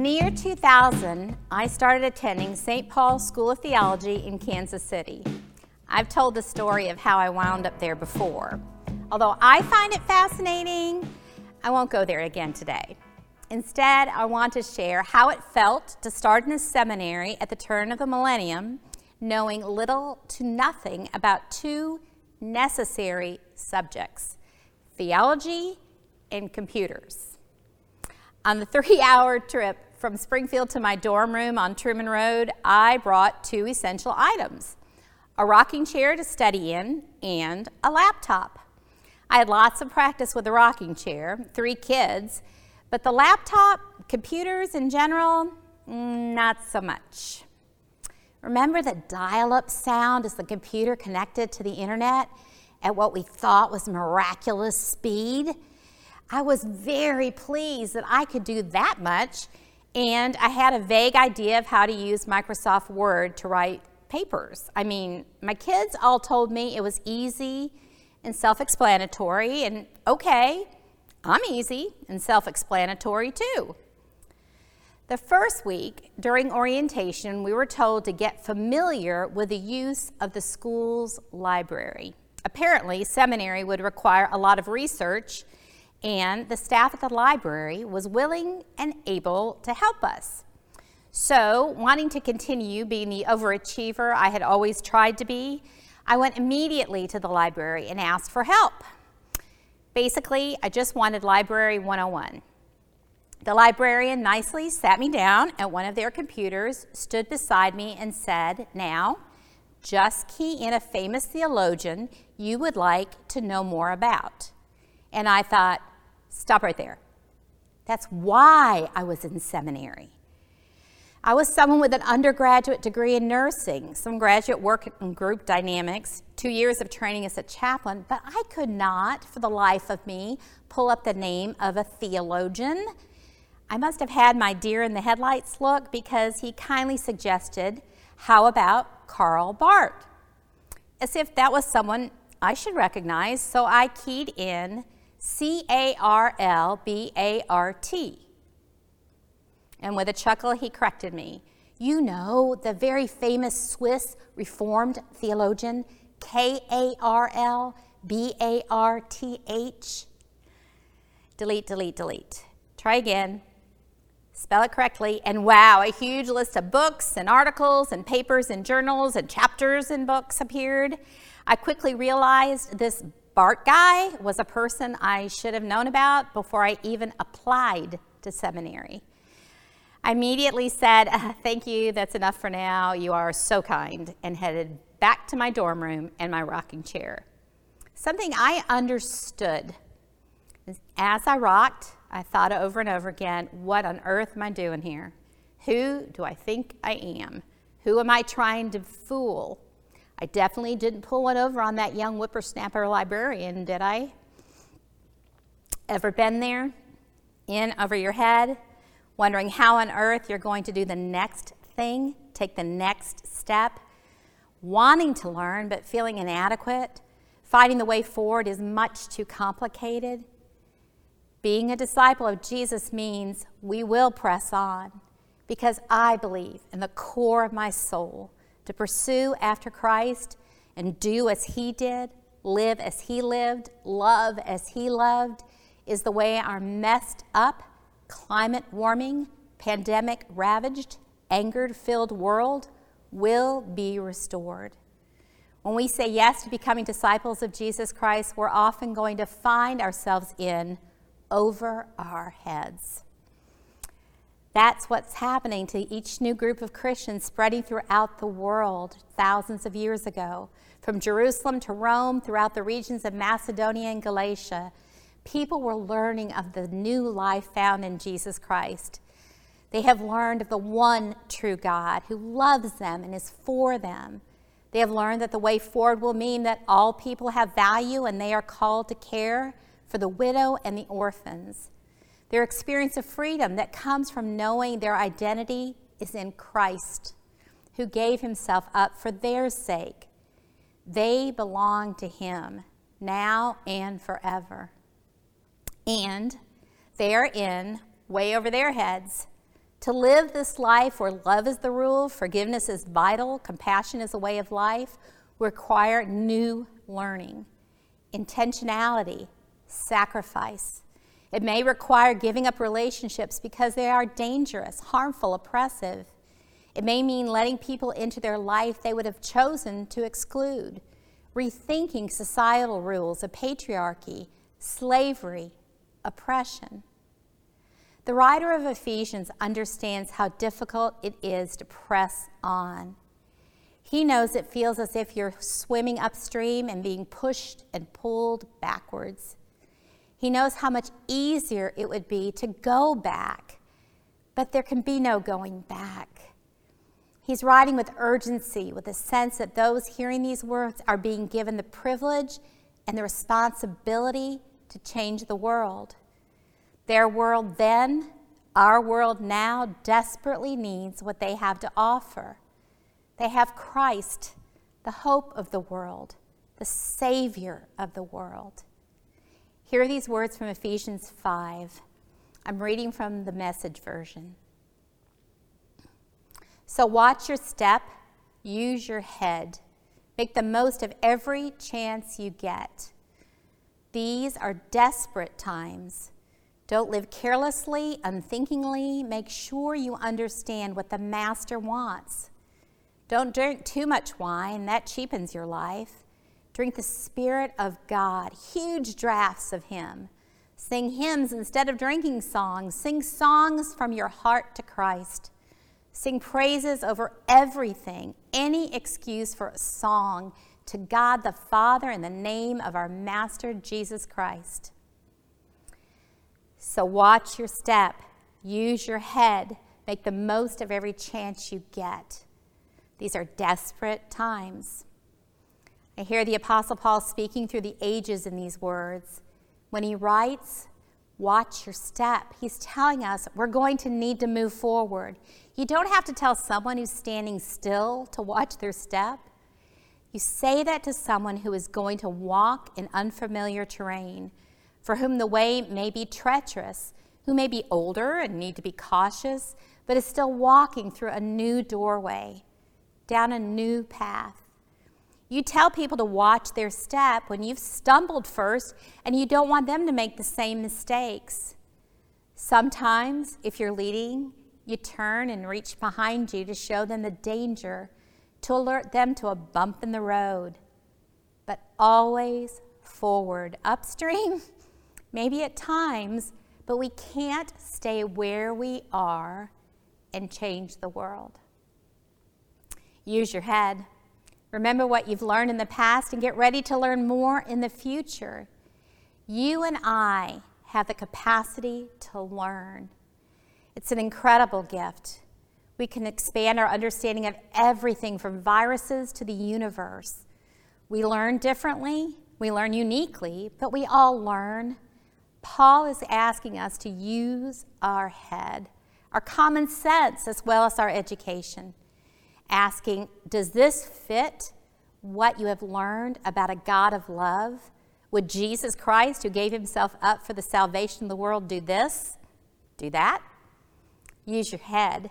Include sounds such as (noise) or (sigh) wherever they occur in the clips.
In the year 2000, I started attending St. Paul's School of Theology in Kansas City. I've told the story of how I wound up there before. Although I find it fascinating, I won't go there again today. Instead, I want to share how it felt to start in a seminary at the turn of the millennium, knowing little to nothing about two necessary subjects theology and computers. On the three hour trip from Springfield to my dorm room on Truman Road, I brought two essential items a rocking chair to study in and a laptop. I had lots of practice with the rocking chair, three kids but the laptop, computers in general, mm, not so much. Remember the dial up sound as the computer connected to the internet at what we thought was miraculous speed? I was very pleased that I could do that much, and I had a vague idea of how to use Microsoft Word to write papers. I mean, my kids all told me it was easy and self explanatory, and okay, I'm easy and self explanatory too. The first week during orientation, we were told to get familiar with the use of the school's library. Apparently, seminary would require a lot of research, and the staff at the library was willing and able to help us. So, wanting to continue being the overachiever I had always tried to be, I went immediately to the library and asked for help. Basically, I just wanted Library 101. The librarian nicely sat me down at one of their computers, stood beside me, and said, Now, just key in a famous theologian you would like to know more about. And I thought, Stop right there. That's why I was in seminary. I was someone with an undergraduate degree in nursing, some graduate work in group dynamics, two years of training as a chaplain, but I could not, for the life of me, pull up the name of a theologian. I must have had my deer in the headlights look because he kindly suggested, How about Karl Barth? As if that was someone I should recognize, so I keyed in C A R L B A R T. And with a chuckle, he corrected me. You know, the very famous Swiss Reformed theologian, K A R L B A R T H. Delete, delete, delete. Try again. Spell it correctly. And wow, a huge list of books and articles and papers and journals and chapters in books appeared. I quickly realized this Barth guy was a person I should have known about before I even applied to seminary. I immediately said, uh, Thank you, that's enough for now. You are so kind, and headed back to my dorm room and my rocking chair. Something I understood. As I rocked, I thought over and over again, What on earth am I doing here? Who do I think I am? Who am I trying to fool? I definitely didn't pull one over on that young whippersnapper librarian, did I? Ever been there? In over your head? wondering how on earth you're going to do the next thing, take the next step, wanting to learn but feeling inadequate, finding the way forward is much too complicated. Being a disciple of Jesus means we will press on because I believe in the core of my soul to pursue after Christ and do as he did, live as he lived, love as he loved is the way our messed up climate warming, pandemic ravaged, anger filled world will be restored. When we say yes to becoming disciples of Jesus Christ, we're often going to find ourselves in over our heads. That's what's happening to each new group of Christians spreading throughout the world thousands of years ago, from Jerusalem to Rome, throughout the regions of Macedonia and Galatia people were learning of the new life found in Jesus Christ. They have learned of the one true God who loves them and is for them. They have learned that the way forward will mean that all people have value and they are called to care for the widow and the orphans. Their experience of freedom that comes from knowing their identity is in Christ, who gave himself up for their sake. They belong to him now and forever. And they are in, way over their heads, To live this life where love is the rule, forgiveness is vital, compassion is a way of life, require new learning, intentionality, sacrifice. It may require giving up relationships because they are dangerous, harmful, oppressive. It may mean letting people into their life they would have chosen to exclude, rethinking societal rules of patriarchy, slavery, oppression. The writer of Ephesians understands how difficult it is to press on. He knows it feels as if you're swimming upstream and being pushed and pulled backwards. He knows how much easier it would be to go back, but there can be no going back. He's writing with urgency, with a sense that those hearing these words are being given the privilege and the responsibility to change the world. Their world then, our world now, desperately needs what they have to offer. They have Christ, the hope of the world, the Savior of the world. Hear these words from Ephesians 5. I'm reading from the message version. So watch your step, use your head, make the most of every chance you get. These are desperate times. Don't live carelessly, unthinkingly. Make sure you understand what the Master wants. Don't drink too much wine, that cheapens your life. Drink the Spirit of God, huge drafts of Him. Sing hymns instead of drinking songs. Sing songs from your heart to Christ. Sing praises over everything, any excuse for a song to God the Father in the name of our Master Jesus Christ. So watch your step, use your head, make the most of every chance you get. These are desperate times. I hear the Apostle Paul speaking through the ages in these words. When he writes, Watch your step, he's telling us we're going to need to move forward. You don't have to tell someone who's standing still to watch their step. You say that to someone who is going to walk in unfamiliar terrain, for whom the way may be treacherous, who may be older and need to be cautious, but is still walking through a new doorway, down a new path. You tell people to watch their step when you've stumbled first and you don't want them to make the same mistakes. Sometimes, if you're leading, you turn and reach behind you to show them the danger, to alert them to a bump in the road. But always forward. Upstream, (laughs) maybe at times, but we can't stay where we are and change the world. Use your head. Remember what you've learned in the past and get ready to learn more in the future. You and I have the capacity to learn. It's an incredible gift. We can expand our understanding of everything from viruses to the universe. We learn differently, we learn uniquely, but we all learn. Paul is asking us to use our head, our common sense, as well as our education, asking, Does this fit what you have learned about a God of love? Would Jesus Christ, who gave himself up for the salvation of the world, do this? Do that? Use your head.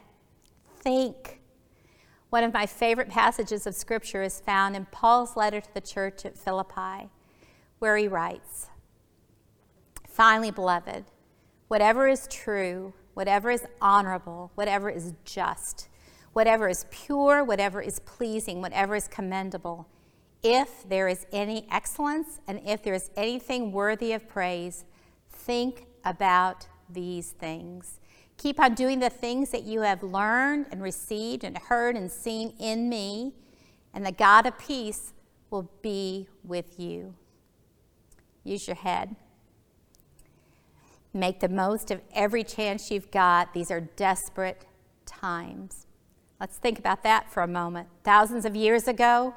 Think. One of my favorite passages of Scripture is found in Paul's letter to the church at Philippi, where he writes, Finally, beloved, whatever is true, whatever is honorable, whatever is just, whatever is pure, whatever is pleasing, whatever is commendable, if there is any excellence and if there is anything worthy of praise, think about these things. Keep on doing the things that you have learned and received and heard and seen in me, and the God of peace will be with you. Use your head. Make the most of every chance you've got. These are desperate times. Let's think about that for a moment. Thousands of years ago,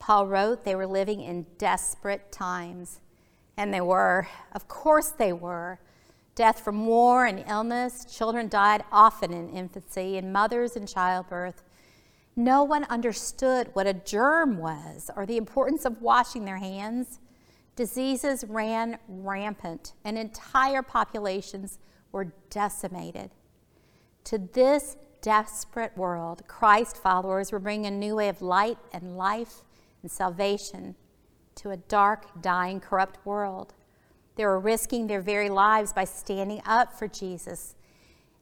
Paul wrote they were living in desperate times. And they were. Of course they were. Death from war and illness, children died often in infancy, and mothers in childbirth. No one understood what a germ was or the importance of washing their hands. Diseases ran rampant, and entire populations were decimated. To this desperate world, Christ followers were bringing a new way of light and life and salvation to a dark, dying, corrupt world. They were risking their very lives by standing up for Jesus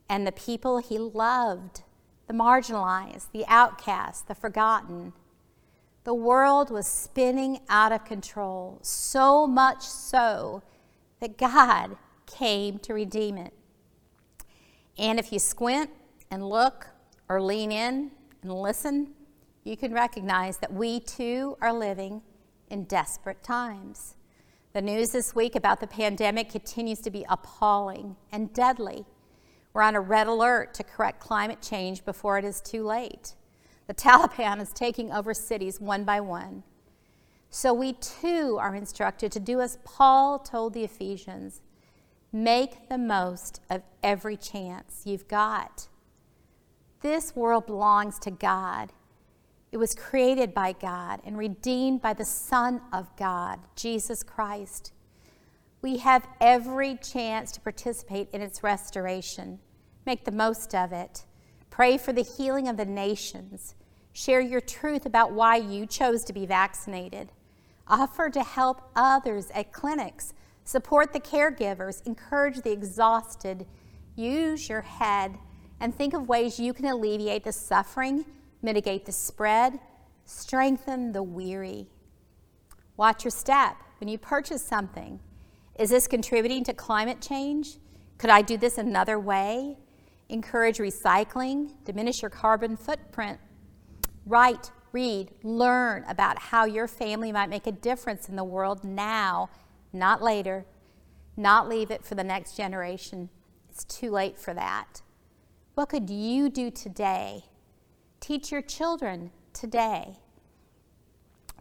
and the people he loved the marginalized, the outcast, the forgotten. The world was spinning out of control, so much so that God (laughs) came to redeem it. And if you squint and look or lean in and listen, you can recognize that we too are living in desperate times. The news this week about the pandemic continues to be appalling and deadly. We're on a red alert to correct climate change before it is too late. The (laughs) Taliban is taking over cities one by one. So we too are instructed to do as Paul told the Ephesians make the most of every chance you've got. This world belongs to God. It was created by God and redeemed by the Son of God, Jesus Christ. We have every chance to participate in its restoration. Make the most of it. Pray for the healing of the nations. Share your truth about why you chose to be vaccinated. Offer to help others at clinics. Support the caregivers. Encourage the exhausted. Use your head and think of ways you can alleviate the suffering, mitigate the spread, strengthen the weary. Watch your step when you purchase something. Is this contributing to climate change? Could I do this another way? Encourage recycling, diminish your carbon footprint. Write, read, learn about how your family might make a difference in the world now, not later. Not leave it for the next generation. It's too late for that. What could you do today? Teach your children today.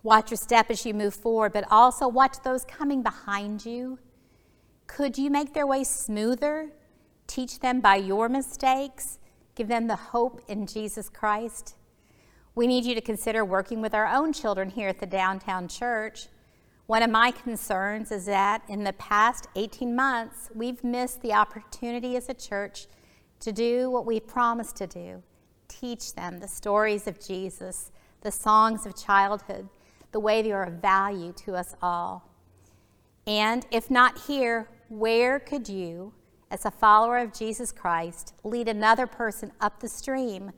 Watch your step as you move forward, but also watch those coming behind you. Could you make their way smoother? Teach them by your mistakes? Give them the hope in Jesus Christ? We need you to consider working with our own children here at the downtown church. One of my concerns is that in the past 18 months, we've missed the opportunity as a church to do what we've promised to do teach them the stories of Jesus, the songs of childhood, the way they are of value to us all. And if not here, where could you, as a follower of Jesus Christ, lead another person up the stream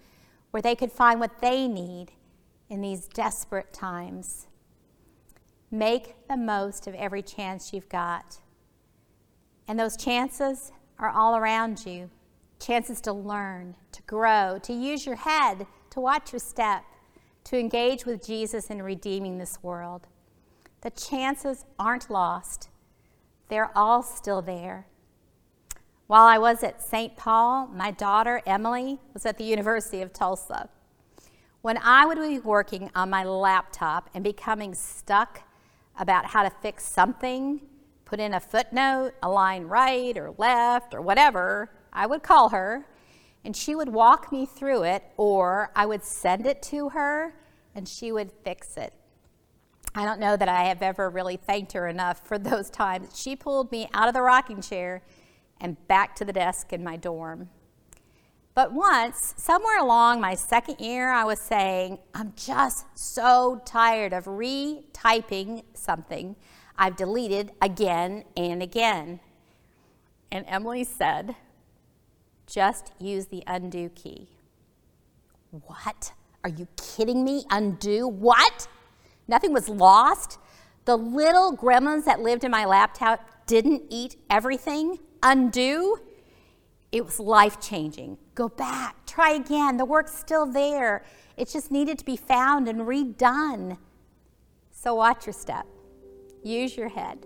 where they could find what they need in these desperate times? Make the most of every chance you've got. And those chances are all around you chances to learn, to grow, to use your head, to watch your step, to engage with Jesus in redeeming this world. The chances aren't lost they're all still there. While I was at St. Paul, my daughter Emily was at the University of Tulsa. When I would be working on my laptop and becoming stuck about how to fix something, put in a footnote, a line right or left or whatever, I would call her and she would walk me through it, or I would send it to her and she would fix it. I don't know that I have ever really thanked her enough for those times. She pulled me out of the rocking chair and back to the desk in my dorm. But once, somewhere along my second year, I was saying, I'm just so tired of retyping something I've deleted again and again. And Emily said, just use the undo key. What? Are you kidding me? Undo? What? Nothing was lost. The little gremlins that lived in my laptop didn't eat everything. Undo. It was life changing. Go back, try again. The work's still there. It just needed to be found and redone. So watch your step. Use your head.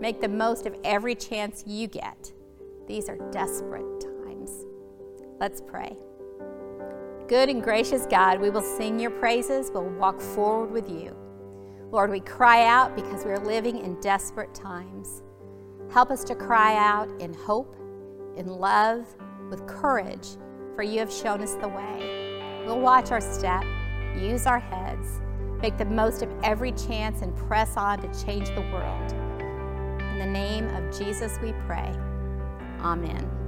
Make the most of every chance you get. These are desperate. Let's pray. Good and gracious God, we will sing your praises, we'll walk forward with you. Lord, we cry out because we are living in desperate times. Help us to cry out in hope, in love, with courage, for you have shown us the way. We'll watch our step, use our heads, make the most of every chance, and press on to change the world. In the name of Jesus we pray. Amen.